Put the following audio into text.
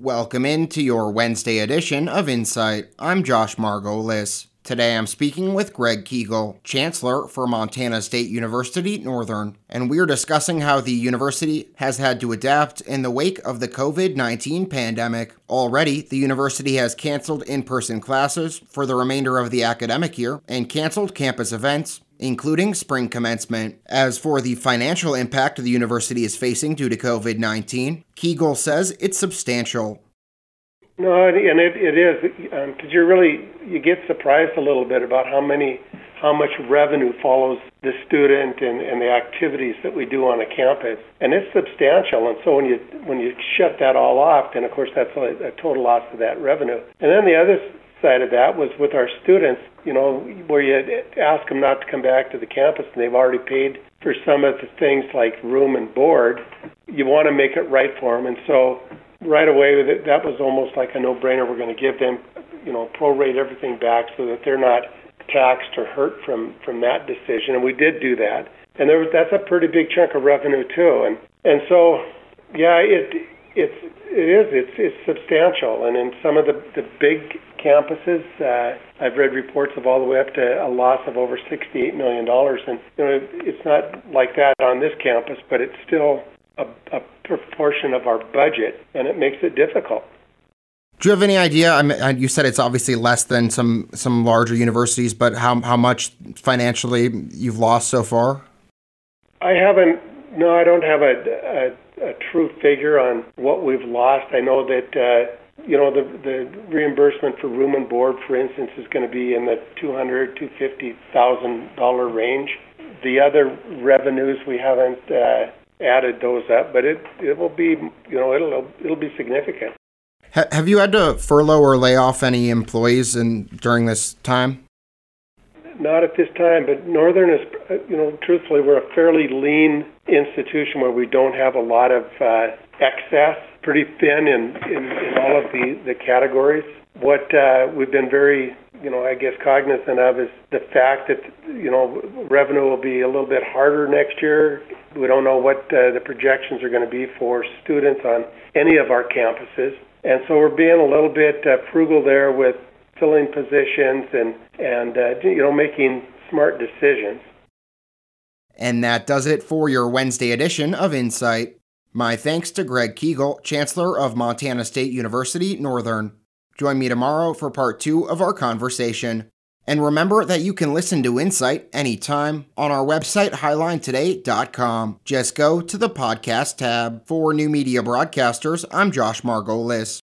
Welcome into your Wednesday edition of Insight. I'm Josh Margolis. Today I'm speaking with Greg Kegel, Chancellor for Montana State University Northern, and we're discussing how the university has had to adapt in the wake of the COVID 19 pandemic. Already, the university has canceled in person classes for the remainder of the academic year and canceled campus events, including spring commencement. As for the financial impact the university is facing due to COVID 19, Kegel says it's substantial. No, and it, it is because um, you really you get surprised a little bit about how many how much revenue follows the student and, and the activities that we do on a campus, and it's substantial. And so when you when you shut that all off, then of course that's a, a total loss of that revenue. And then the other side of that was with our students, you know, where you ask them not to come back to the campus and they've already paid for some of the things like room and board, you want to make it right for them. And so right away, that was almost like a no-brainer. We're going to give them, you know, prorate everything back so that they're not taxed or hurt from from that decision. And we did do that. And there was that's a pretty big chunk of revenue too. And and so, yeah, it it's it is it's it's substantial. And in some of the the big campuses. Uh, I've read reports of all the way up to a loss of over $68 million. And, you know, it's not like that on this campus, but it's still a, a proportion of our budget, and it makes it difficult. Do you have any idea? I mean, you said it's obviously less than some some larger universities, but how how much financially you've lost so far? I haven't. No, I don't have a, a, a true figure on what we've lost. I know that uh, you know, the the reimbursement for room and board, for instance, is going to be in the two hundred, two fifty thousand dollar range. The other revenues we haven't uh, added those up, but it it will be you know it'll it'll be significant. have you had to furlough or lay off any employees in during this time? Not at this time, but Northern is you know truthfully we're a fairly lean institution where we don't have a lot of uh, excess pretty thin in, in, in all of the, the categories. What uh, we've been very, you know, I guess cognizant of is the fact that, you know, revenue will be a little bit harder next year. We don't know what uh, the projections are going to be for students on any of our campuses. And so we're being a little bit uh, frugal there with filling positions and, and uh, you know, making smart decisions. And that does it for your Wednesday edition of Insight. My thanks to Greg Kegel, Chancellor of Montana State University Northern. Join me tomorrow for part two of our conversation. And remember that you can listen to Insight anytime on our website, highlinetoday.com. Just go to the podcast tab. For new media broadcasters, I'm Josh Margolis.